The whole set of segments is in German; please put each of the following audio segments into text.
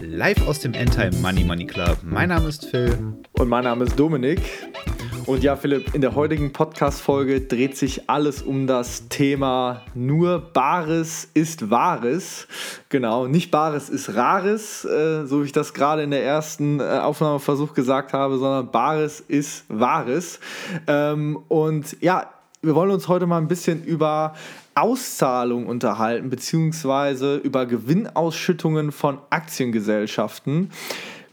Live aus dem Endtime Money Money Club. Mein Name ist Phil. Und mein Name ist Dominik. Und ja, Philipp, in der heutigen Podcast-Folge dreht sich alles um das Thema nur Bares ist Wahres. Genau, nicht Bares ist Rares, äh, so wie ich das gerade in der ersten äh, Aufnahmeversuch gesagt habe, sondern Bares ist Wahres. Ähm, und ja, wir wollen uns heute mal ein bisschen über Auszahlung unterhalten, beziehungsweise über Gewinnausschüttungen von Aktiengesellschaften.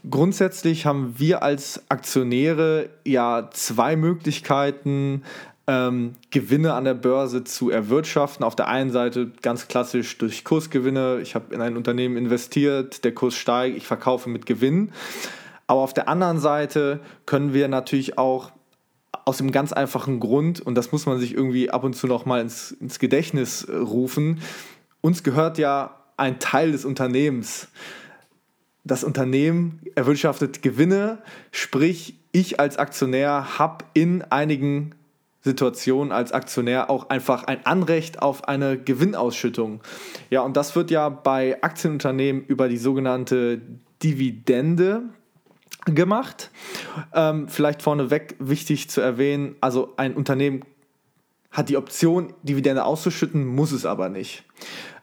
Grundsätzlich haben wir als Aktionäre ja zwei Möglichkeiten, ähm, Gewinne an der Börse zu erwirtschaften. Auf der einen Seite ganz klassisch durch Kursgewinne. Ich habe in ein Unternehmen investiert, der Kurs steigt, ich verkaufe mit Gewinn. Aber auf der anderen Seite können wir natürlich auch aus dem ganz einfachen Grund, und das muss man sich irgendwie ab und zu noch mal ins, ins Gedächtnis rufen, uns gehört ja ein Teil des Unternehmens das Unternehmen erwirtschaftet Gewinne, sprich ich als Aktionär habe in einigen Situationen als Aktionär auch einfach ein Anrecht auf eine Gewinnausschüttung. Ja, und das wird ja bei Aktienunternehmen über die sogenannte Dividende gemacht. Ähm, vielleicht vorneweg wichtig zu erwähnen, also ein Unternehmen hat die Option, Dividende auszuschütten, muss es aber nicht.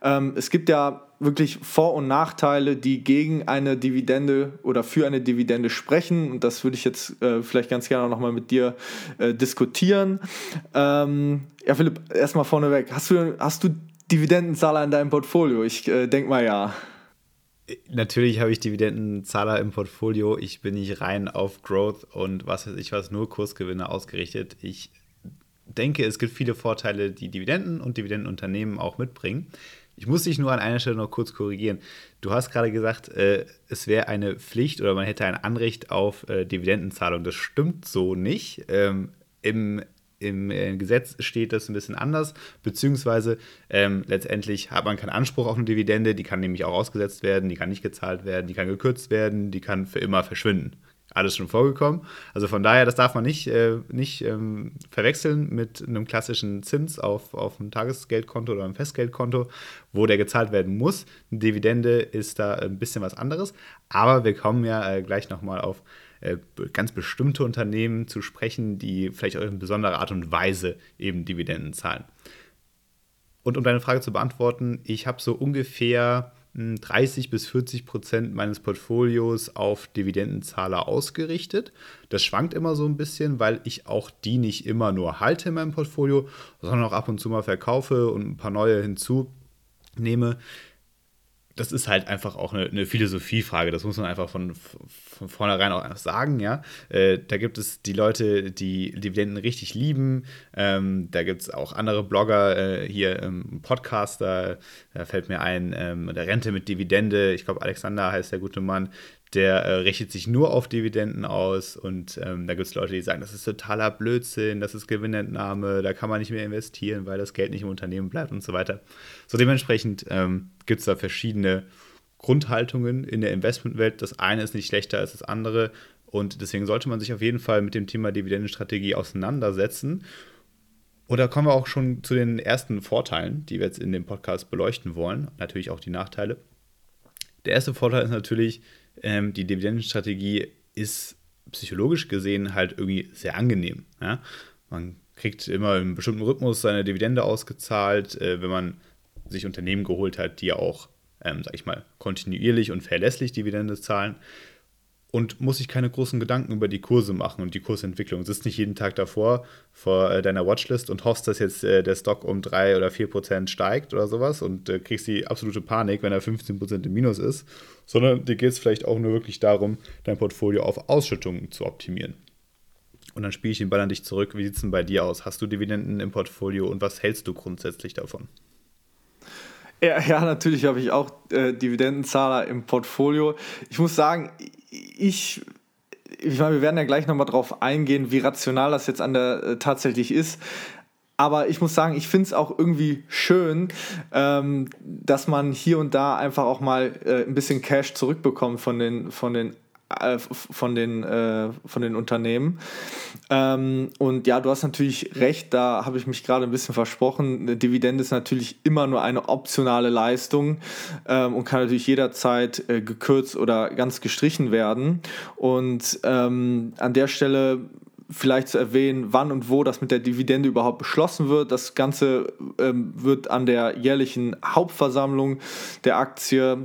Ähm, es gibt ja wirklich Vor- und Nachteile, die gegen eine Dividende oder für eine Dividende sprechen. Und das würde ich jetzt äh, vielleicht ganz gerne nochmal mit dir äh, diskutieren. Ähm, ja, Philipp, erstmal vorneweg. Hast du, hast du Dividendenzahler in deinem Portfolio? Ich äh, denke mal ja. Natürlich habe ich Dividendenzahler im Portfolio. Ich bin nicht rein auf Growth und was weiß ich was, nur Kursgewinne ausgerichtet. Ich denke, es gibt viele Vorteile, die Dividenden und Dividendenunternehmen auch mitbringen. Ich muss dich nur an einer Stelle noch kurz korrigieren. Du hast gerade gesagt, äh, es wäre eine Pflicht oder man hätte ein Anrecht auf äh, Dividendenzahlung. Das stimmt so nicht. Ähm, Im im äh, Gesetz steht das ein bisschen anders, beziehungsweise ähm, letztendlich hat man keinen Anspruch auf eine Dividende, die kann nämlich auch ausgesetzt werden, die kann nicht gezahlt werden, die kann gekürzt werden, die kann für immer verschwinden alles schon vorgekommen. Also von daher, das darf man nicht, äh, nicht ähm, verwechseln mit einem klassischen Zins auf, auf einem Tagesgeldkonto oder einem Festgeldkonto, wo der gezahlt werden muss. Eine Dividende ist da ein bisschen was anderes. Aber wir kommen ja äh, gleich nochmal auf äh, ganz bestimmte Unternehmen zu sprechen, die vielleicht auch in besonderer Art und Weise eben Dividenden zahlen. Und um deine Frage zu beantworten, ich habe so ungefähr 30 bis 40 Prozent meines Portfolios auf Dividendenzahler ausgerichtet. Das schwankt immer so ein bisschen, weil ich auch die nicht immer nur halte in meinem Portfolio, sondern auch ab und zu mal verkaufe und ein paar neue hinzunehme das ist halt einfach auch eine, eine, Philosophiefrage. Das muss man einfach von, von vornherein auch einfach sagen, ja. Äh, da gibt es die Leute, die Dividenden richtig lieben. Ähm, da gibt es auch andere Blogger, äh, hier ähm, Podcaster, da fällt mir ein, ähm, der Rente mit Dividende. Ich glaube, Alexander heißt der gute Mann der äh, richtet sich nur auf Dividenden aus und ähm, da gibt es Leute, die sagen, das ist totaler Blödsinn, das ist Gewinnentnahme, da kann man nicht mehr investieren, weil das Geld nicht im Unternehmen bleibt und so weiter. So dementsprechend ähm, gibt es da verschiedene Grundhaltungen in der Investmentwelt. Das eine ist nicht schlechter als das andere und deswegen sollte man sich auf jeden Fall mit dem Thema Dividendenstrategie auseinandersetzen. Und da kommen wir auch schon zu den ersten Vorteilen, die wir jetzt in dem Podcast beleuchten wollen. Natürlich auch die Nachteile. Der erste Vorteil ist natürlich, ähm, die Dividendenstrategie ist psychologisch gesehen halt irgendwie sehr angenehm. Ja? Man kriegt immer im bestimmten Rhythmus seine Dividende ausgezahlt, äh, wenn man sich Unternehmen geholt hat, die auch, ähm, sag ich mal, kontinuierlich und verlässlich Dividende zahlen und muss sich keine großen Gedanken über die Kurse machen und die Kursentwicklung. Sitzt nicht jeden Tag davor vor äh, deiner Watchlist und hoffst, dass jetzt äh, der Stock um 3 oder 4 Prozent steigt oder sowas und äh, kriegst die absolute Panik, wenn er 15 Prozent im Minus ist, sondern dir geht es vielleicht auch nur wirklich darum, dein Portfolio auf Ausschüttungen zu optimieren. Und dann spiele ich den Ball an dich zurück. Wie sieht es denn bei dir aus? Hast du Dividenden im Portfolio und was hältst du grundsätzlich davon? Ja, ja natürlich habe ich auch äh, Dividendenzahler im Portfolio. Ich muss sagen, ich, ich meine, wir werden ja gleich nochmal drauf eingehen, wie rational das jetzt an der äh, tatsächlich ist. Aber ich muss sagen, ich finde es auch irgendwie schön, ähm, dass man hier und da einfach auch mal äh, ein bisschen Cash zurückbekommt von den, von den von, den, äh, von den Unternehmen. Ähm, und ja, du hast natürlich recht, da habe ich mich gerade ein bisschen versprochen. Eine Dividende ist natürlich immer nur eine optionale Leistung ähm, und kann natürlich jederzeit äh, gekürzt oder ganz gestrichen werden. Und ähm, an der Stelle vielleicht zu erwähnen, wann und wo das mit der Dividende überhaupt beschlossen wird. Das Ganze ähm, wird an der jährlichen Hauptversammlung der Aktie äh,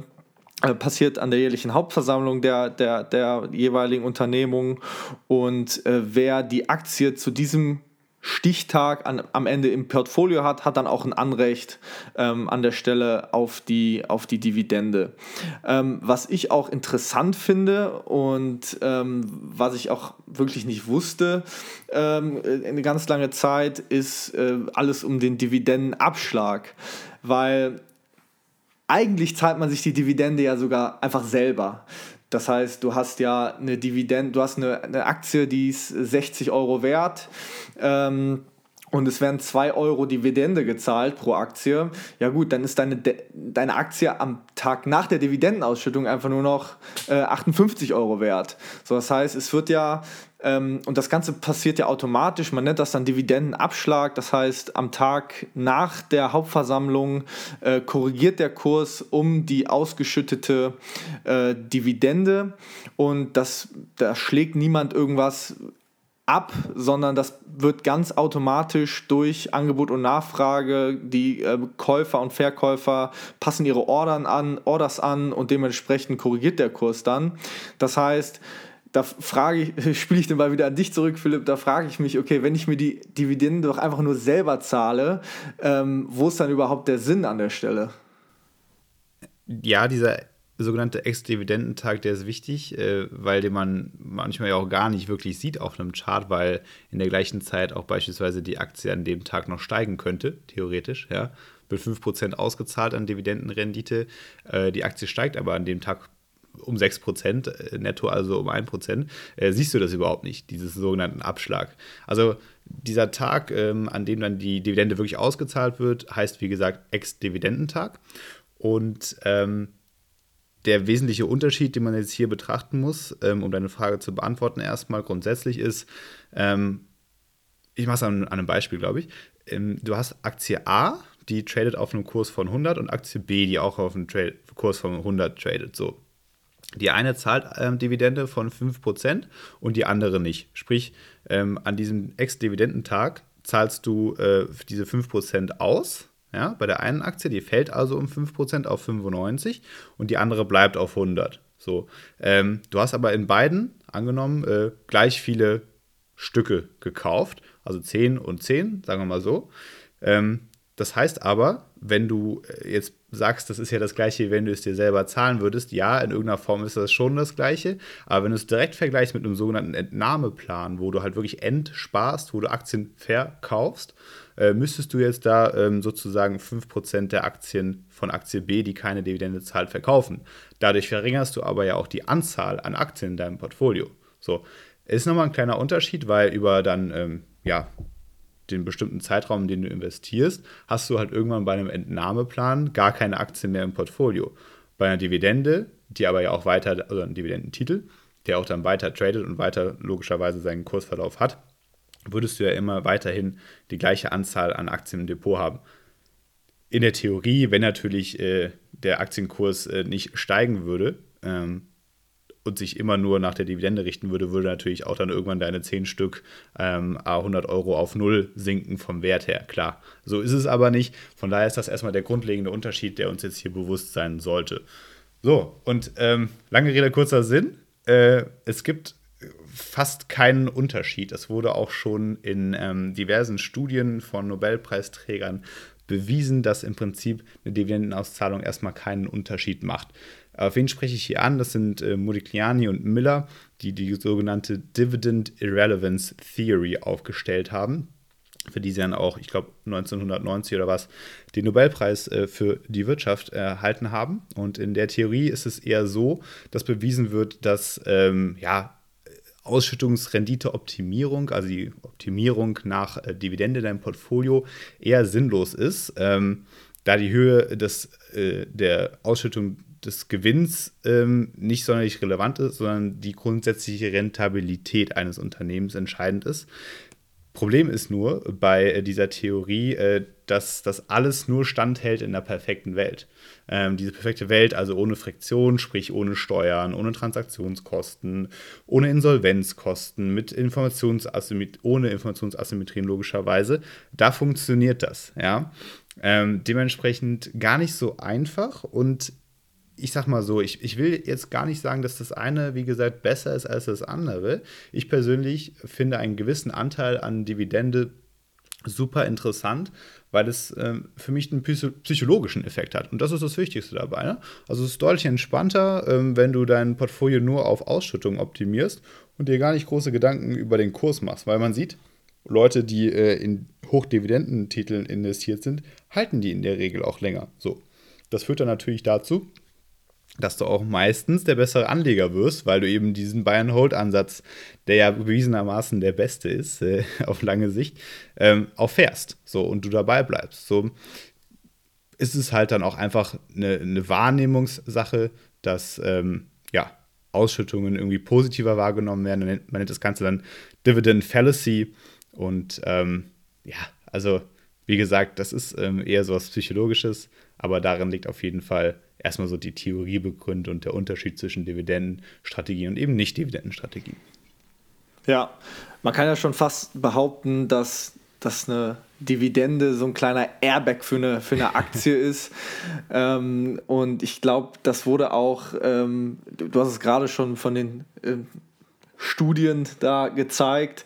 passiert an der jährlichen Hauptversammlung der, der, der jeweiligen Unternehmung und äh, wer die Aktie zu diesem Stichtag an, am Ende im Portfolio hat, hat dann auch ein Anrecht ähm, an der Stelle auf die, auf die Dividende. Ähm, was ich auch interessant finde und ähm, was ich auch wirklich nicht wusste ähm, eine ganz lange Zeit, ist äh, alles um den Dividendenabschlag. Weil eigentlich zahlt man sich die Dividende ja sogar einfach selber. Das heißt, du hast ja eine Dividende, du hast eine, eine Aktie, die ist 60 Euro wert. Ähm, und es werden 2 Euro Dividende gezahlt pro Aktie, ja gut, dann ist deine, deine Aktie am Tag nach der Dividendenausschüttung einfach nur noch äh, 58 Euro wert. So, das heißt, es wird ja ähm, und das Ganze passiert ja automatisch. Man nennt das dann Dividendenabschlag. Das heißt, am Tag nach der Hauptversammlung äh, korrigiert der Kurs um die ausgeschüttete äh, Dividende. Und das, da schlägt niemand irgendwas ab, sondern das wird ganz automatisch durch Angebot und Nachfrage. Die äh, Käufer und Verkäufer passen ihre Ordern an, Orders an und dementsprechend korrigiert der Kurs dann. Das heißt, da frage ich, spiele ich dann mal wieder an dich zurück, Philipp, da frage ich mich, okay, wenn ich mir die Dividende doch einfach nur selber zahle, ähm, wo ist dann überhaupt der Sinn an der Stelle? Ja, dieser sogenannte Ex-Dividendentag, der ist wichtig, äh, weil den man manchmal ja auch gar nicht wirklich sieht auf einem Chart, weil in der gleichen Zeit auch beispielsweise die Aktie an dem Tag noch steigen könnte, theoretisch, ja. Wird 5% ausgezahlt an Dividendenrendite. Äh, die Aktie steigt aber an dem Tag um 6%, äh, netto also um 1%, äh, siehst du das überhaupt nicht, dieses sogenannten Abschlag. Also dieser Tag, ähm, an dem dann die Dividende wirklich ausgezahlt wird, heißt wie gesagt Ex-Dividendentag. Und ähm, der wesentliche Unterschied, den man jetzt hier betrachten muss, ähm, um deine Frage zu beantworten, erstmal grundsätzlich ist, ähm, ich mache es an, an, einem Beispiel, glaube ich. Ähm, du hast Aktie A, die tradet auf einem Kurs von 100 und Aktie B, die auch auf einem Tra Kurs von 100 tradet. So, die eine zahlt ähm, Dividende von 5% und die andere nicht. Sprich, ähm, an diesem Ex-Dividendentag zahlst du äh, diese 5% aus. Ja, bei der einen Aktie, die fällt also um 5% auf 95 und die andere bleibt auf 100. So, ähm, du hast aber in beiden, angenommen, äh, gleich viele Stücke gekauft, also 10 und 10, sagen wir mal so. Ähm, das heißt aber, wenn du äh, jetzt sagst, das ist ja das gleiche, wenn du es dir selber zahlen würdest, ja, in irgendeiner Form ist das schon das gleiche. Aber wenn du es direkt vergleichst mit einem sogenannten Entnahmeplan, wo du halt wirklich entsparst, wo du Aktien verkaufst, äh, müsstest du jetzt da ähm, sozusagen 5% der Aktien von Aktie B, die keine Dividende zahlt, verkaufen. Dadurch verringerst du aber ja auch die Anzahl an Aktien in deinem Portfolio. So, ist nochmal ein kleiner Unterschied, weil über dann, ähm, ja, den bestimmten Zeitraum, den du investierst, hast du halt irgendwann bei einem Entnahmeplan gar keine Aktien mehr im Portfolio. Bei einer Dividende, die aber ja auch weiter, also ein Dividendentitel, der auch dann weiter tradet und weiter logischerweise seinen Kursverlauf hat, würdest du ja immer weiterhin die gleiche Anzahl an Aktien im Depot haben. In der Theorie, wenn natürlich äh, der Aktienkurs äh, nicht steigen würde, ähm, und sich immer nur nach der Dividende richten würde, würde natürlich auch dann irgendwann deine 10 Stück ähm, 100 Euro auf Null sinken vom Wert her. Klar, so ist es aber nicht. Von daher ist das erstmal der grundlegende Unterschied, der uns jetzt hier bewusst sein sollte. So, und ähm, lange Rede, kurzer Sinn. Äh, es gibt fast keinen Unterschied. Es wurde auch schon in ähm, diversen Studien von Nobelpreisträgern bewiesen, dass im Prinzip eine Dividendenauszahlung erstmal keinen Unterschied macht. Auf wen spreche ich hier an? Das sind äh, Modigliani und Miller, die die sogenannte Dividend Irrelevance Theory aufgestellt haben, für die sie dann auch, ich glaube, 1990 oder was, den Nobelpreis äh, für die Wirtschaft erhalten haben. Und in der Theorie ist es eher so, dass bewiesen wird, dass ähm, ja, Ausschüttungsrenditeoptimierung, also die Optimierung nach äh, Dividende in deinem Portfolio, eher sinnlos ist, ähm, da die Höhe des, äh, der Ausschüttung des Gewinns ähm, nicht sonderlich relevant ist, sondern die grundsätzliche Rentabilität eines Unternehmens entscheidend ist. Problem ist nur bei äh, dieser Theorie, äh, dass das alles nur standhält in der perfekten Welt. Ähm, diese perfekte Welt, also ohne Friktion, sprich ohne Steuern, ohne Transaktionskosten, ohne Insolvenzkosten, mit Informationsasymmet ohne Informationsasymmetrien logischerweise, da funktioniert das. Ja? Ähm, dementsprechend gar nicht so einfach und ich sag mal so, ich, ich will jetzt gar nicht sagen, dass das eine, wie gesagt, besser ist als das andere. Ich persönlich finde einen gewissen Anteil an Dividende super interessant, weil es ähm, für mich einen psychologischen Effekt hat. Und das ist das Wichtigste dabei. Ne? Also es ist deutlich entspannter, ähm, wenn du dein Portfolio nur auf Ausschüttung optimierst und dir gar nicht große Gedanken über den Kurs machst, weil man sieht, Leute, die äh, in Hochdividendentiteln investiert sind, halten die in der Regel auch länger. So. Das führt dann natürlich dazu, dass du auch meistens der bessere Anleger wirst, weil du eben diesen Buy-and-Hold-Ansatz, der ja bewiesenermaßen der beste ist, äh, auf lange Sicht, ähm, auch fährst. So, und du dabei bleibst. So ist es halt dann auch einfach eine, eine Wahrnehmungssache, dass ähm, ja, Ausschüttungen irgendwie positiver wahrgenommen werden. Man nennt, man nennt das Ganze dann Dividend Fallacy. Und ähm, ja, also wie gesagt, das ist ähm, eher so was Psychologisches, aber darin liegt auf jeden Fall erstmal so die Theorie begründet und der Unterschied zwischen Dividendenstrategien und eben Nicht-Dividendenstrategien. Ja, man kann ja schon fast behaupten, dass, dass eine Dividende so ein kleiner Airbag für eine, für eine Aktie ist. Ähm, und ich glaube, das wurde auch, ähm, du hast es gerade schon von den ähm, Studien da gezeigt.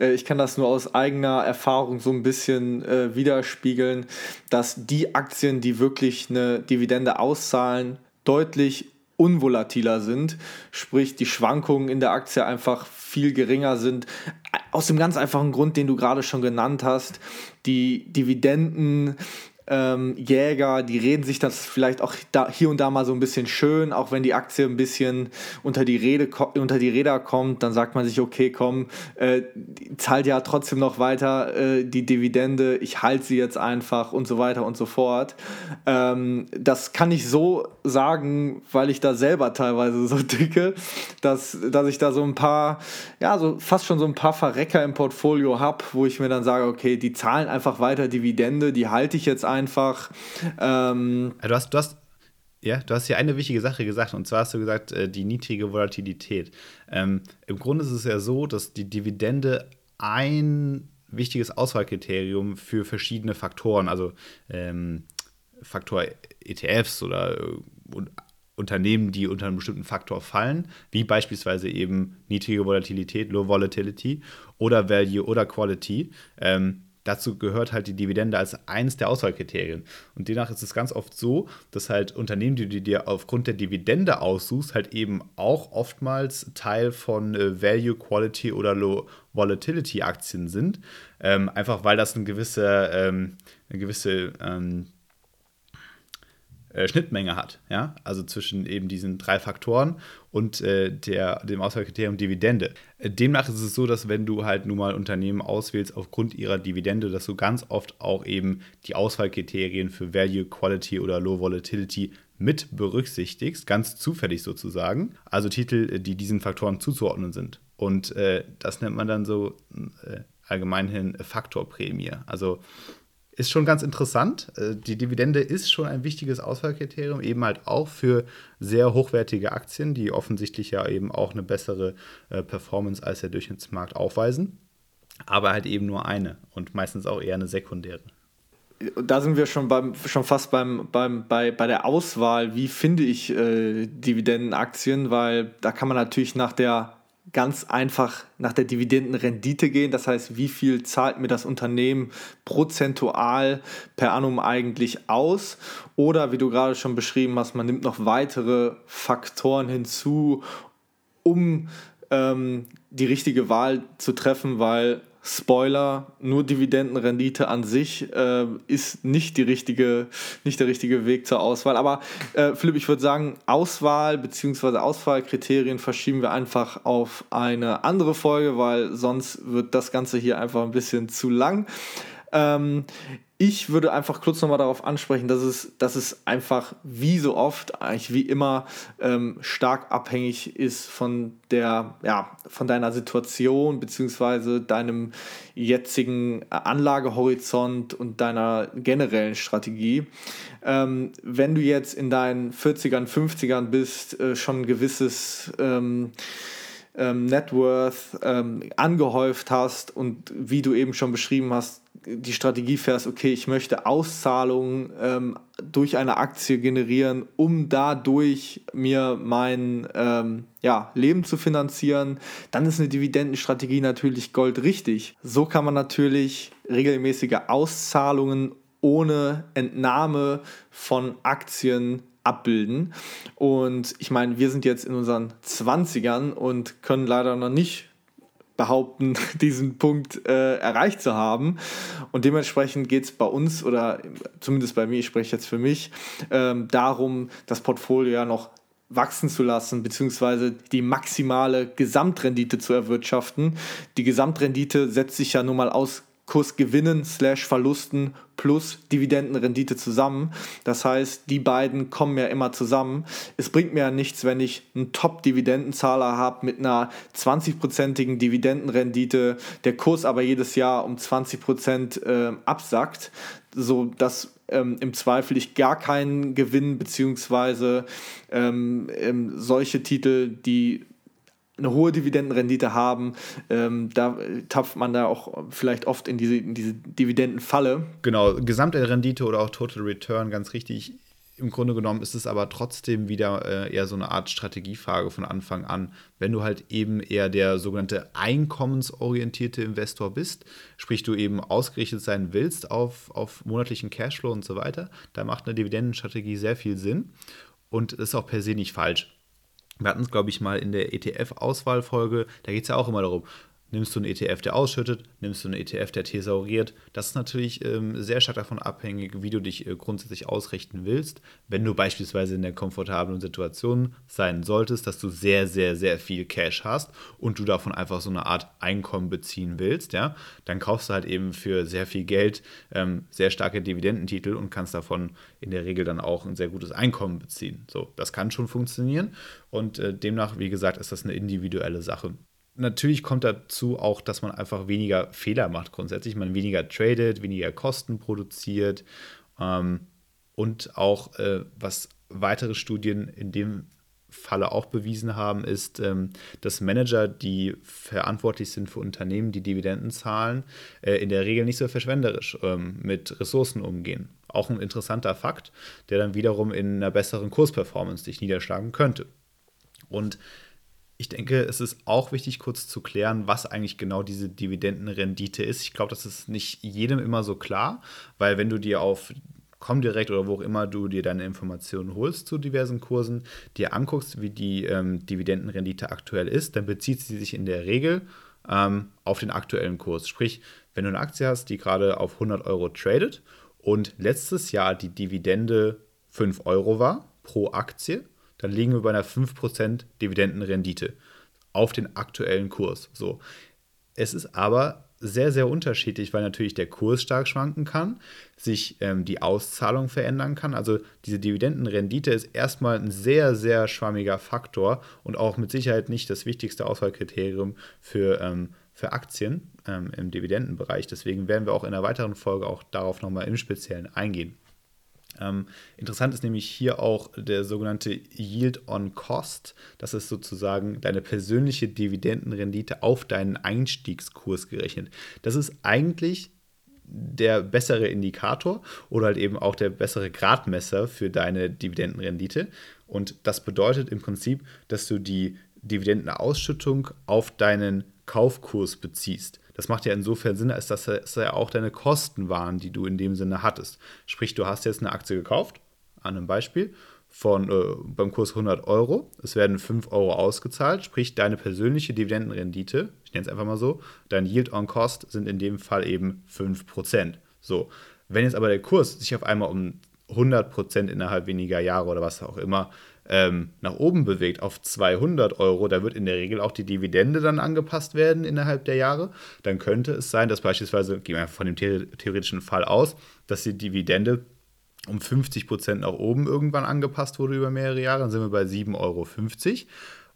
Äh, ich kann das nur aus eigener Erfahrung so ein bisschen äh, widerspiegeln, dass die Aktien, die wirklich eine Dividende auszahlen, deutlich unvolatiler sind, sprich die Schwankungen in der Aktie einfach viel geringer sind. Aus dem ganz einfachen Grund, den du gerade schon genannt hast, die Dividenden ähm, Jäger, die reden sich das vielleicht auch da, hier und da mal so ein bisschen schön, auch wenn die Aktie ein bisschen unter die, Rede, unter die Räder kommt, dann sagt man sich, okay, komm, äh, zahlt ja trotzdem noch weiter äh, die Dividende, ich halte sie jetzt einfach und so weiter und so fort. Ähm, das kann ich so sagen, weil ich da selber teilweise so dicke, dass, dass ich da so ein paar, ja, so fast schon so ein paar Verrecker im Portfolio habe, wo ich mir dann sage, okay, die zahlen einfach weiter Dividende, die halte ich jetzt einfach. Ähm, du hast, du hast ja, du hast hier eine wichtige Sache gesagt, und zwar hast du gesagt, äh, die niedrige Volatilität. Ähm, Im Grunde ist es ja so, dass die Dividende ein wichtiges Auswahlkriterium für verschiedene Faktoren, also ähm, Faktor ETFs oder äh, Unternehmen, die unter einem bestimmten Faktor fallen, wie beispielsweise eben niedrige Volatilität, Low Volatility oder Value oder Quality, ähm, dazu gehört halt die Dividende als eines der Auswahlkriterien. Und demnach ist es ganz oft so, dass halt Unternehmen, die du dir aufgrund der Dividende aussuchst, halt eben auch oftmals Teil von äh, Value, Quality oder Low Volatility Aktien sind. Ähm, einfach weil das eine gewisse, ähm, eine gewisse ähm, äh, Schnittmenge hat, ja, also zwischen eben diesen drei Faktoren und äh, der, dem Auswahlkriterium Dividende. Äh, demnach ist es so, dass wenn du halt nun mal Unternehmen auswählst aufgrund ihrer Dividende, dass du ganz oft auch eben die Auswahlkriterien für Value, Quality oder Low Volatility mit berücksichtigst, ganz zufällig sozusagen. Also Titel, äh, die diesen Faktoren zuzuordnen sind. Und äh, das nennt man dann so allgemein hin Faktorprämie. Also ist schon ganz interessant. Äh, die Dividende ist schon ein wichtiges Auswahlkriterium, eben halt auch für sehr hochwertige Aktien, die offensichtlich ja eben auch eine bessere äh, Performance als der Durchschnittsmarkt aufweisen. Aber halt eben nur eine und meistens auch eher eine sekundäre. Da sind wir schon, beim, schon fast beim, beim, bei, bei der Auswahl, wie finde ich äh, Dividendenaktien, weil da kann man natürlich nach der ganz einfach nach der Dividendenrendite gehen. Das heißt, wie viel zahlt mir das Unternehmen prozentual per annum eigentlich aus? Oder wie du gerade schon beschrieben hast, man nimmt noch weitere Faktoren hinzu, um ähm, die richtige Wahl zu treffen, weil Spoiler, nur Dividendenrendite an sich äh, ist nicht, die richtige, nicht der richtige Weg zur Auswahl. Aber äh, Philipp, ich würde sagen, Auswahl bzw. Auswahlkriterien verschieben wir einfach auf eine andere Folge, weil sonst wird das Ganze hier einfach ein bisschen zu lang. Ähm, ich würde einfach kurz nochmal darauf ansprechen, dass es, dass es einfach wie so oft, eigentlich wie immer, ähm, stark abhängig ist von der, ja, von deiner Situation beziehungsweise deinem jetzigen Anlagehorizont und deiner generellen Strategie. Ähm, wenn du jetzt in deinen 40ern, 50ern bist, äh, schon ein gewisses ähm, ähm, Net Worth ähm, angehäuft hast und wie du eben schon beschrieben hast, die Strategie fährst, okay, ich möchte Auszahlungen ähm, durch eine Aktie generieren, um dadurch mir mein ähm, ja, Leben zu finanzieren, dann ist eine Dividendenstrategie natürlich goldrichtig. So kann man natürlich regelmäßige Auszahlungen ohne Entnahme von Aktien abbilden. Und ich meine, wir sind jetzt in unseren 20ern und können leider noch nicht behaupten, diesen Punkt äh, erreicht zu haben. Und dementsprechend geht es bei uns, oder zumindest bei mir, ich spreche jetzt für mich, ähm, darum, das Portfolio ja noch wachsen zu lassen, beziehungsweise die maximale Gesamtrendite zu erwirtschaften. Die Gesamtrendite setzt sich ja nun mal aus Kursgewinnen slash Verlusten plus Dividendenrendite zusammen. Das heißt, die beiden kommen ja immer zusammen. Es bringt mir ja nichts, wenn ich einen Top-Dividendenzahler habe mit einer 20-prozentigen Dividendenrendite, der Kurs aber jedes Jahr um 20 Prozent äh, absackt, so dass ähm, im Zweifel ich gar keinen Gewinn beziehungsweise ähm, ähm, solche Titel, die eine hohe Dividendenrendite haben, ähm, da tapft man da auch vielleicht oft in diese, in diese Dividendenfalle. Genau, Gesamtrendite oder auch Total Return, ganz richtig. Im Grunde genommen ist es aber trotzdem wieder äh, eher so eine Art Strategiefrage von Anfang an. Wenn du halt eben eher der sogenannte einkommensorientierte Investor bist, sprich du eben ausgerichtet sein willst auf, auf monatlichen Cashflow und so weiter, da macht eine Dividendenstrategie sehr viel Sinn und ist auch per se nicht falsch. Wir hatten es, glaube ich, mal in der ETF-Auswahlfolge. Da geht es ja auch immer darum, Nimmst du einen ETF, der ausschüttet? Nimmst du einen ETF, der thesauriert? Das ist natürlich ähm, sehr stark davon abhängig, wie du dich äh, grundsätzlich ausrichten willst. Wenn du beispielsweise in der komfortablen Situation sein solltest, dass du sehr, sehr, sehr viel Cash hast und du davon einfach so eine Art Einkommen beziehen willst, ja, dann kaufst du halt eben für sehr viel Geld ähm, sehr starke Dividendentitel und kannst davon in der Regel dann auch ein sehr gutes Einkommen beziehen. So, das kann schon funktionieren und äh, demnach, wie gesagt, ist das eine individuelle Sache natürlich kommt dazu auch, dass man einfach weniger Fehler macht grundsätzlich. Man weniger tradet, weniger Kosten produziert. Ähm, und auch, äh, was weitere Studien in dem Falle auch bewiesen haben, ist, ähm, dass Manager, die verantwortlich sind für Unternehmen, die Dividenden zahlen, äh, in der Regel nicht so verschwenderisch ähm, mit Ressourcen umgehen. Auch ein interessanter Fakt, der dann wiederum in einer besseren Kursperformance sich niederschlagen könnte. Und ich denke, es ist auch wichtig, kurz zu klären, was eigentlich genau diese Dividendenrendite ist. Ich glaube, das ist nicht jedem immer so klar, weil wenn du dir auf Comdirect oder wo auch immer du dir deine Informationen holst zu diversen Kursen, dir anguckst, wie die ähm, Dividendenrendite aktuell ist, dann bezieht sie sich in der Regel ähm, auf den aktuellen Kurs. Sprich, wenn du eine Aktie hast, die gerade auf 100 Euro tradet und letztes Jahr die Dividende 5 Euro war pro Aktie, dann liegen wir bei einer 5% Dividendenrendite auf den aktuellen Kurs. So. Es ist aber sehr, sehr unterschiedlich, weil natürlich der Kurs stark schwanken kann, sich ähm, die Auszahlung verändern kann. Also diese Dividendenrendite ist erstmal ein sehr, sehr schwammiger Faktor und auch mit Sicherheit nicht das wichtigste Auswahlkriterium für, ähm, für Aktien ähm, im Dividendenbereich. Deswegen werden wir auch in einer weiteren Folge auch darauf nochmal im Speziellen eingehen. Ähm, interessant ist nämlich hier auch der sogenannte Yield on Cost. Das ist sozusagen deine persönliche Dividendenrendite auf deinen Einstiegskurs gerechnet. Das ist eigentlich der bessere Indikator oder halt eben auch der bessere Gradmesser für deine Dividendenrendite. Und das bedeutet im Prinzip, dass du die Dividendenausschüttung auf deinen Kaufkurs beziehst. Das macht ja insofern Sinn, als dass es ja auch deine Kosten waren, die du in dem Sinne hattest. Sprich, du hast jetzt eine Aktie gekauft, an einem Beispiel, von, äh, beim Kurs 100 Euro. Es werden 5 Euro ausgezahlt, sprich deine persönliche Dividendenrendite, ich nenne es einfach mal so, dein Yield on Cost sind in dem Fall eben 5%. So, wenn jetzt aber der Kurs sich auf einmal um 100% innerhalb weniger Jahre oder was auch immer ähm, nach oben bewegt auf 200 Euro, da wird in der Regel auch die Dividende dann angepasst werden innerhalb der Jahre. Dann könnte es sein, dass beispielsweise, gehen wir von dem theoretischen Fall aus, dass die Dividende um 50 Prozent nach oben irgendwann angepasst wurde über mehrere Jahre. Dann sind wir bei 7,50 Euro.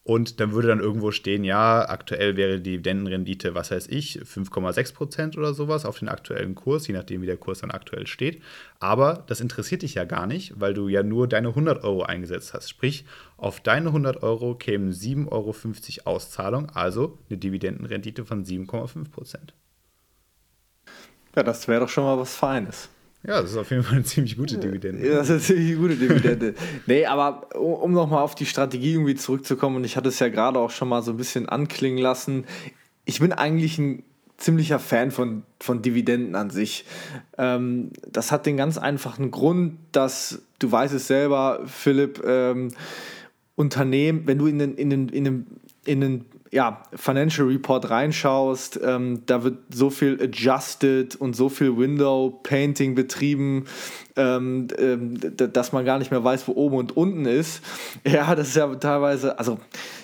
Und dann würde dann irgendwo stehen, ja, aktuell wäre die Dividendenrendite, was weiß ich, 5,6 Prozent oder sowas auf den aktuellen Kurs, je nachdem, wie der Kurs dann aktuell steht. Aber das interessiert dich ja gar nicht, weil du ja nur deine 100 Euro eingesetzt hast. Sprich, auf deine 100 Euro kämen 7,50 Euro Auszahlung, also eine Dividendenrendite von 7,5 Prozent. Ja, das wäre doch schon mal was Feines. Ja, das ist auf jeden Fall eine ziemlich gute Dividende. Ja, das ist eine ziemlich gute Dividende. nee, aber um nochmal auf die Strategie irgendwie zurückzukommen, und ich hatte es ja gerade auch schon mal so ein bisschen anklingen lassen, ich bin eigentlich ein ziemlicher Fan von, von Dividenden an sich. Ähm, das hat den ganz einfachen Grund, dass du weißt es selber, Philipp, ähm, Unternehmen, wenn du in den, in den, in den, in den ja, Financial Report reinschaust, ähm, da wird so viel adjusted und so viel Window Painting betrieben, ähm, ähm, dass man gar nicht mehr weiß, wo oben und unten ist. Ja, das ist ja teilweise, also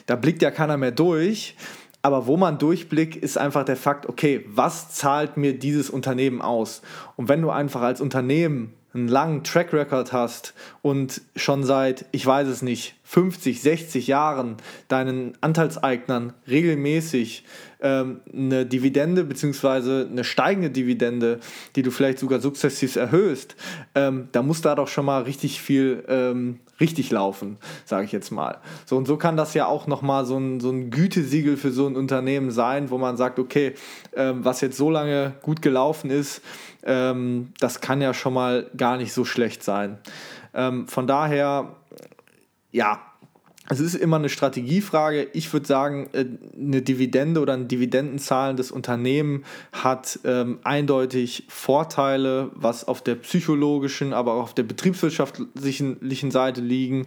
da blickt ja keiner mehr durch. Aber wo man durchblickt, ist einfach der Fakt, okay, was zahlt mir dieses Unternehmen aus? Und wenn du einfach als Unternehmen einen langen Track Record hast und schon seit, ich weiß es nicht, 50, 60 Jahren deinen Anteilseignern regelmäßig ähm, eine Dividende bzw. eine steigende Dividende, die du vielleicht sogar sukzessiv erhöhst, ähm, da muss da doch schon mal richtig viel ähm, richtig laufen, sage ich jetzt mal. So und so kann das ja auch nochmal so ein, so ein Gütesiegel für so ein Unternehmen sein, wo man sagt, okay, ähm, was jetzt so lange gut gelaufen ist, ähm, das kann ja schon mal gar nicht so schlecht sein. Ähm, von daher, ja, es ist immer eine Strategiefrage. Ich würde sagen, äh, eine Dividende oder ein dividendenzahlendes Unternehmen hat ähm, eindeutig Vorteile, was auf der psychologischen, aber auch auf der betriebswirtschaftlichen Seite liegen.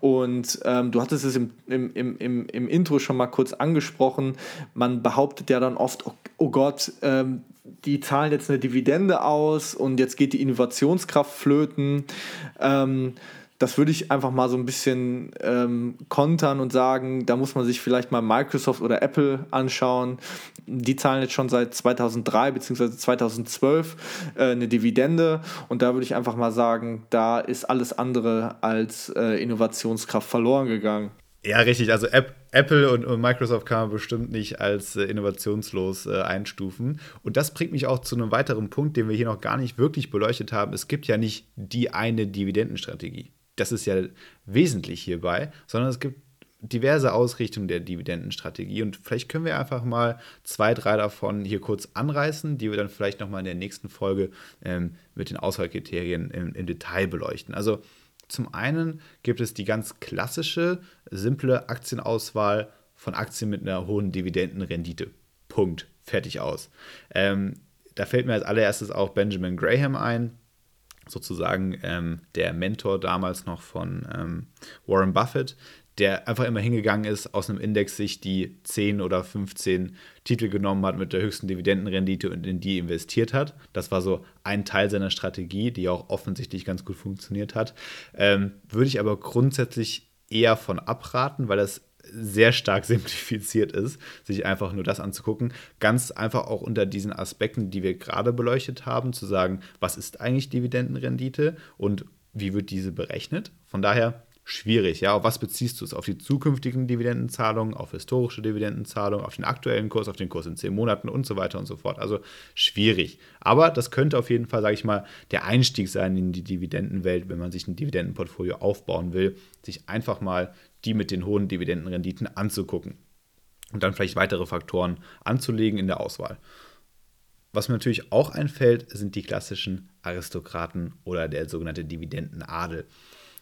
Und ähm, du hattest es im, im, im, im Intro schon mal kurz angesprochen. Man behauptet ja dann oft, oh, oh Gott, ähm, die zahlen jetzt eine Dividende aus und jetzt geht die Innovationskraft flöten. Ähm, das würde ich einfach mal so ein bisschen ähm, kontern und sagen, da muss man sich vielleicht mal Microsoft oder Apple anschauen. Die zahlen jetzt schon seit 2003 bzw. 2012 äh, eine Dividende und da würde ich einfach mal sagen, da ist alles andere als äh, Innovationskraft verloren gegangen. Ja, richtig. Also App, Apple und, und, Microsoft kann man bestimmt nicht als äh, innovationslos äh, einstufen. Und das bringt mich auch zu einem weiteren Punkt, den wir hier noch gar nicht wirklich beleuchtet haben. Es gibt ja nicht die eine Dividendenstrategie das ist ja wesentlich hierbei, sondern es gibt diverse Ausrichtungen der Dividendenstrategie und vielleicht können wir einfach mal zwei, drei davon hier kurz anreißen, die wir dann vielleicht nochmal in der nächsten Folge ähm, mit den Auswahlkriterien im, im Detail beleuchten. Also zum einen gibt es die ganz klassische, simple Aktienauswahl von Aktien mit einer hohen Dividendenrendite. Punkt. Fertig aus. Ähm, da fällt mir als allererstes auch Benjamin Graham ein, sozusagen ähm, der Mentor damals noch von ähm, Warren Buffett, der einfach immer hingegangen ist, aus einem Index sich die 10 oder 15 Titel genommen hat mit der höchsten Dividendenrendite und in die investiert hat. Das war so ein Teil seiner Strategie, die auch offensichtlich ganz gut funktioniert hat. Ähm, würde ich aber grundsätzlich eher von abraten, weil das sehr stark simplifiziert ist, sich einfach nur das anzugucken. Ganz einfach auch unter diesen Aspekten, die wir gerade beleuchtet haben, zu sagen, was ist eigentlich Dividendenrendite und wie wird diese berechnet. Von daher schwierig. Ja, auf was beziehst du es? Auf die zukünftigen Dividendenzahlungen, auf historische Dividendenzahlungen, auf den aktuellen Kurs, auf den Kurs in zehn Monaten und so weiter und so fort. Also schwierig. Aber das könnte auf jeden Fall, sage ich mal, der Einstieg sein in die Dividendenwelt, wenn man sich ein Dividendenportfolio aufbauen will, sich einfach mal die mit den hohen Dividendenrenditen anzugucken und dann vielleicht weitere Faktoren anzulegen in der Auswahl. Was mir natürlich auch einfällt, sind die klassischen Aristokraten oder der sogenannte Dividendenadel.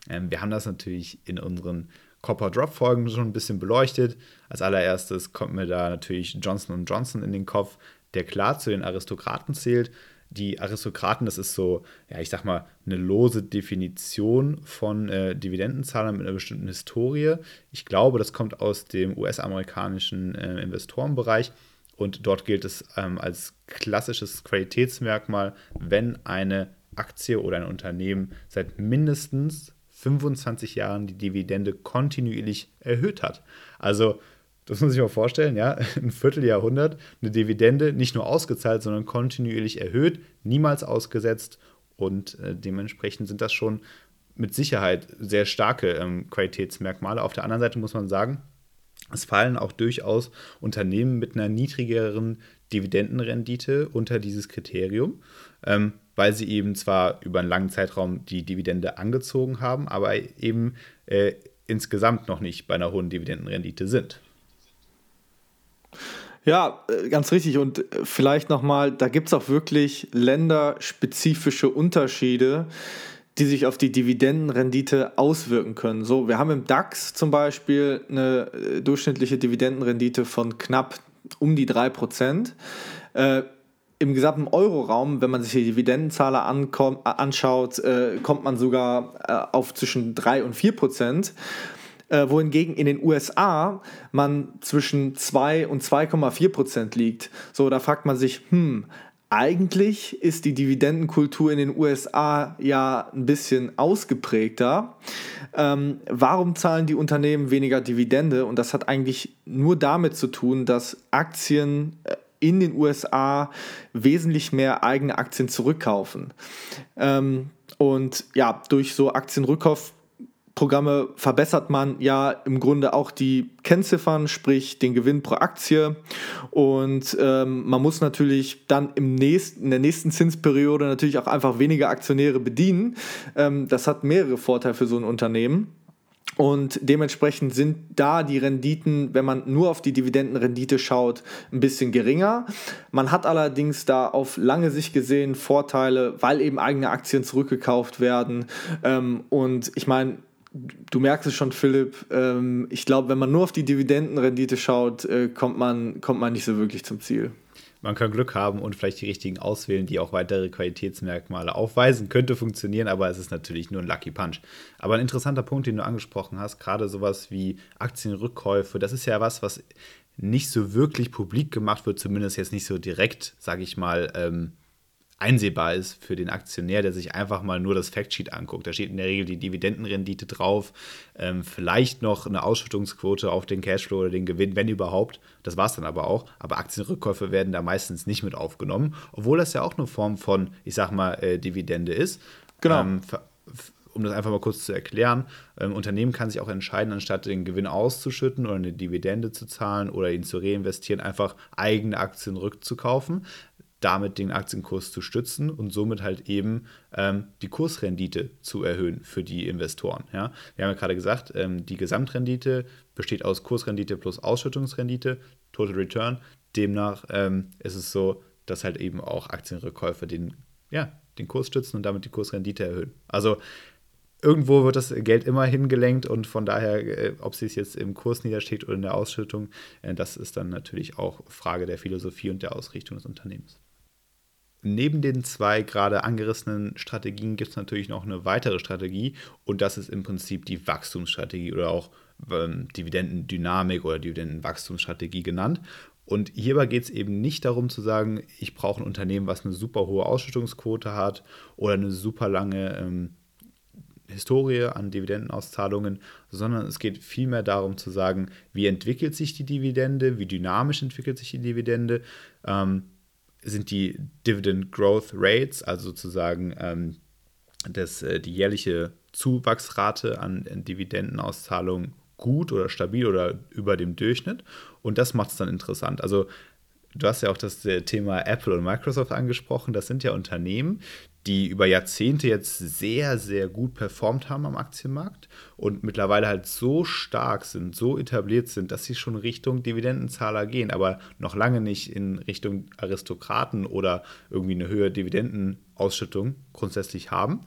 Ähm, wir haben das natürlich in unseren Copper Drop Folgen schon ein bisschen beleuchtet. Als allererstes kommt mir da natürlich Johnson Johnson in den Kopf, der klar zu den Aristokraten zählt die Aristokraten, das ist so, ja, ich sag mal, eine lose Definition von äh, Dividendenzahlern mit einer bestimmten Historie. Ich glaube, das kommt aus dem US-amerikanischen äh, Investorenbereich und dort gilt es ähm, als klassisches Qualitätsmerkmal, wenn eine Aktie oder ein Unternehmen seit mindestens 25 Jahren die Dividende kontinuierlich erhöht hat. Also, das muss sich mal vorstellen, ja, ein Vierteljahrhundert eine Dividende nicht nur ausgezahlt, sondern kontinuierlich erhöht, niemals ausgesetzt und äh, dementsprechend sind das schon mit Sicherheit sehr starke ähm, Qualitätsmerkmale. Auf der anderen Seite muss man sagen, es fallen auch durchaus Unternehmen mit einer niedrigeren Dividendenrendite unter dieses Kriterium, ähm, weil sie eben zwar über einen langen Zeitraum die Dividende angezogen haben, aber eben äh, insgesamt noch nicht bei einer hohen Dividendenrendite sind. Ja, äh, ganz richtig. Und äh, vielleicht nochmal, da gibt es auch wirklich länderspezifische Unterschiede, die sich auf die Dividendenrendite auswirken können. So, wir haben im DAX zum Beispiel eine äh, durchschnittliche Dividendenrendite von knapp um die 3%. Äh, Im gesamten Euroraum, wenn man sich die Dividendenzahler anschaut, äh, kommt man sogar äh, auf zwischen 3 und 4% äh, wohingegen in den USA man zwischen 2 und 2,4% liegt. So, da fragt man sich, hm, eigentlich ist die Dividendenkultur in den USA ja ein bisschen ausgeprägter. Ähm, warum zahlen die Unternehmen weniger Dividende? Und das hat eigentlich nur damit zu tun, dass Aktien äh, in den USA wesentlich mehr eigene Aktien zurückkaufen. Ähm, und ja, durch so Aktienrückkauf Programme verbessert man ja im Grunde auch die Kennziffern, sprich den Gewinn pro Aktie. Und ähm, man muss natürlich dann im nächsten, in der nächsten Zinsperiode natürlich auch einfach weniger Aktionäre bedienen. Ähm, das hat mehrere Vorteile für so ein Unternehmen. Und dementsprechend sind da die Renditen, wenn man nur auf die Dividendenrendite schaut, ein bisschen geringer. Man hat allerdings da auf lange Sicht gesehen Vorteile, weil eben eigene Aktien zurückgekauft werden. Ähm, und ich meine, du merkst es schon, Philipp, ähm, ich glaube, wenn man nur auf die Dividendenrendite schaut, äh, kommt, man, kommt man nicht so wirklich zum Ziel. Man kann Glück haben und vielleicht die richtigen auswählen, die auch weitere Qualitätsmerkmale aufweisen. Könnte funktionieren, aber es ist natürlich nur ein Lucky Punch. Aber ein interessanter Punkt, den du angesprochen hast, gerade sowas wie Aktienrückkäufe, das ist ja was, was nicht so wirklich publik gemacht wird, zumindest jetzt nicht so direkt, sage ich mal, ähm, einsehbar ist für den Aktionär, der sich einfach mal nur das Factsheet anguckt. Da steht in der Regel die Dividendenrendite drauf, ähm, vielleicht noch eine Ausschüttungsquote auf den Cashflow oder den Gewinn, wenn überhaupt. Das war es dann aber auch. Aber Aktienrückkäufe werden da meistens nicht mit aufgenommen, obwohl das ja auch eine Form von, ich sag mal, äh, Dividende ist. Genau. Ähm, um das einfach mal kurz zu erklären, ähm, Unternehmen kann sich auch entscheiden, anstatt den Gewinn auszuschütten oder eine Dividende zu zahlen oder ihn zu reinvestieren, einfach eigene Aktien rückzukaufen damit den Aktienkurs zu stützen und somit halt eben ähm, die Kursrendite zu erhöhen für die Investoren. Ja? Wir haben ja gerade gesagt, ähm, die Gesamtrendite besteht aus Kursrendite plus Ausschüttungsrendite, Total Return. Demnach ähm, ist es so, dass halt eben auch Aktienrückkäufe den, ja, den Kurs stützen und damit die Kursrendite erhöhen. Also irgendwo wird das Geld immer hingelenkt und von daher, äh, ob es jetzt im Kurs niedersteht oder in der Ausschüttung, äh, das ist dann natürlich auch Frage der Philosophie und der Ausrichtung des Unternehmens. Neben den zwei gerade angerissenen Strategien gibt es natürlich noch eine weitere Strategie und das ist im Prinzip die Wachstumsstrategie oder auch ähm, Dividendendynamik oder Dividendenwachstumsstrategie genannt. Und hierbei geht es eben nicht darum zu sagen, ich brauche ein Unternehmen, was eine super hohe Ausschüttungsquote hat oder eine super lange ähm, Historie an Dividendenauszahlungen, sondern es geht vielmehr darum zu sagen, wie entwickelt sich die Dividende, wie dynamisch entwickelt sich die Dividende, ähm, sind die Dividend Growth Rates, also sozusagen ähm, das, äh, die jährliche Zuwachsrate an, Dividendenauszahlungen gut oder stabil oder über dem Durchschnitt. Und das macht es dann interessant. Also du hast ja auch das äh, Thema Apple und Microsoft angesprochen. Das sind ja Unternehmen, die über Jahrzehnte jetzt sehr, sehr gut performt haben am Aktienmarkt und mittlerweile halt so stark sind, so etabliert sind, dass sie schon Richtung Dividendenzahler gehen, aber noch lange nicht in Richtung Aristokraten oder irgendwie eine höhere Dividendenausschüttung grundsätzlich haben,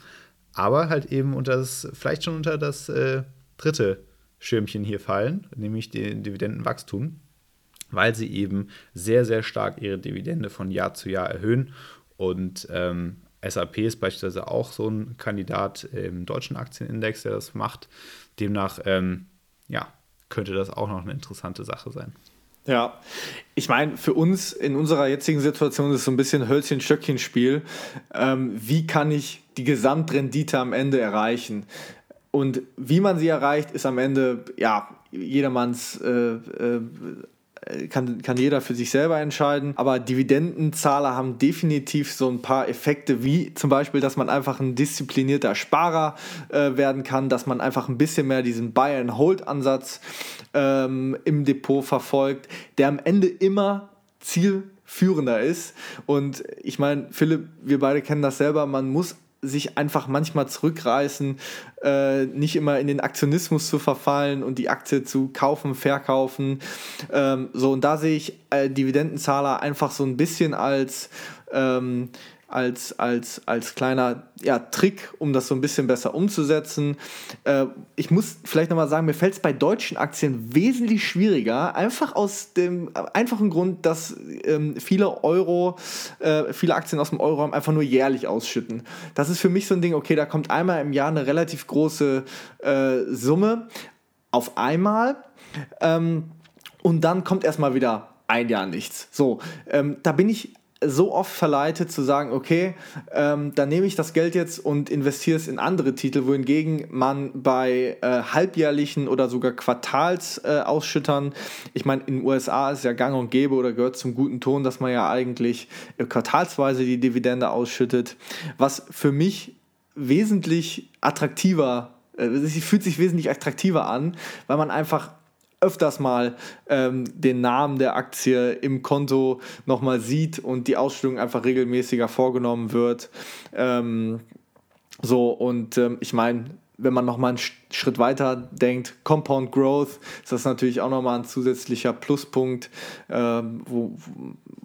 aber halt eben unter das, vielleicht schon unter das äh, dritte Schirmchen hier fallen, nämlich den Dividendenwachstum, weil sie eben sehr, sehr stark ihre Dividende von Jahr zu Jahr erhöhen und ähm, SAP ist beispielsweise auch so ein Kandidat im deutschen Aktienindex, der das macht. Demnach, ähm, ja, könnte das auch noch eine interessante Sache sein. Ja, ich meine, für uns in unserer jetzigen Situation ist es so ein bisschen Hölzchen-Stöckchen-Spiel. Ähm, wie kann ich die Gesamtrendite am Ende erreichen? Und wie man sie erreicht, ist am Ende ja jedermanns äh, äh, kann, kann jeder für sich selber entscheiden. Aber Dividendenzahler haben definitiv so ein paar Effekte, wie zum Beispiel, dass man einfach ein disziplinierter Sparer äh, werden kann, dass man einfach ein bisschen mehr diesen Buy-and-Hold-Ansatz ähm, im Depot verfolgt, der am Ende immer zielführender ist. Und ich meine, Philipp, wir beide kennen das selber, man muss sich einfach manchmal zurückreißen, äh, nicht immer in den Aktionismus zu verfallen und die Aktie zu kaufen, verkaufen. Ähm, so, und da sehe ich äh, Dividendenzahler einfach so ein bisschen als ähm, als, als, als kleiner ja, Trick, um das so ein bisschen besser umzusetzen. Äh, ich muss vielleicht nochmal sagen, mir fällt es bei deutschen Aktien wesentlich schwieriger, einfach aus dem einfachen Grund, dass ähm, viele Euro, äh, viele Aktien aus dem Euroraum einfach nur jährlich ausschütten. Das ist für mich so ein Ding, okay, da kommt einmal im Jahr eine relativ große äh, Summe auf einmal ähm, und dann kommt erstmal wieder ein Jahr nichts. So, ähm, da bin ich so oft verleitet zu sagen, okay, ähm, dann nehme ich das Geld jetzt und investiere es in andere Titel, wohingegen man bei äh, halbjährlichen oder sogar Quartalsausschüttern, äh, ich meine, in den USA ist ja gang und gäbe oder gehört zum guten Ton, dass man ja eigentlich äh, quartalsweise die Dividende ausschüttet, was für mich wesentlich attraktiver, äh, sie fühlt sich wesentlich attraktiver an, weil man einfach öfters mal ähm, den Namen der Aktie im Konto nochmal sieht und die Ausstellung einfach regelmäßiger vorgenommen wird. Ähm, so, und ähm, ich meine, wenn man nochmal einen Schritt weiter denkt, Compound Growth, ist das natürlich auch nochmal ein zusätzlicher Pluspunkt, äh, wo,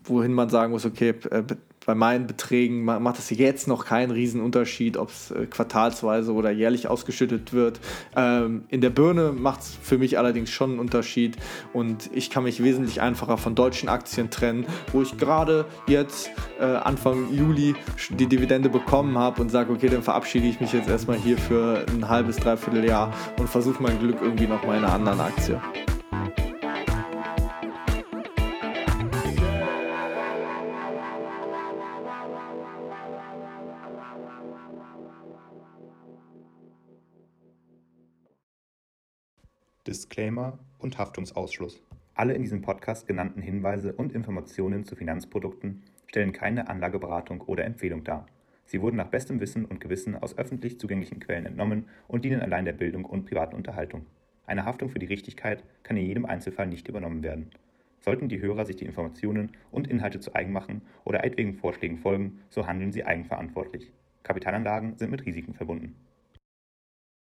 wohin man sagen muss, okay, äh, bei meinen Beträgen macht es jetzt noch keinen Riesenunterschied, ob es äh, quartalsweise oder jährlich ausgeschüttet wird. Ähm, in der Birne macht es für mich allerdings schon einen Unterschied und ich kann mich wesentlich einfacher von deutschen Aktien trennen, wo ich gerade jetzt äh, Anfang Juli die Dividende bekommen habe und sage, okay, dann verabschiede ich mich jetzt erstmal hier für ein halbes, dreiviertel Jahr und versuche mein Glück irgendwie noch mal in einer anderen Aktie. Disclaimer und Haftungsausschluss. Alle in diesem Podcast genannten Hinweise und Informationen zu Finanzprodukten stellen keine Anlageberatung oder Empfehlung dar. Sie wurden nach bestem Wissen und Gewissen aus öffentlich zugänglichen Quellen entnommen und dienen allein der Bildung und privaten Unterhaltung. Eine Haftung für die Richtigkeit kann in jedem Einzelfall nicht übernommen werden. Sollten die Hörer sich die Informationen und Inhalte zu eigen machen oder etwaigen Vorschlägen folgen, so handeln sie eigenverantwortlich. Kapitalanlagen sind mit Risiken verbunden.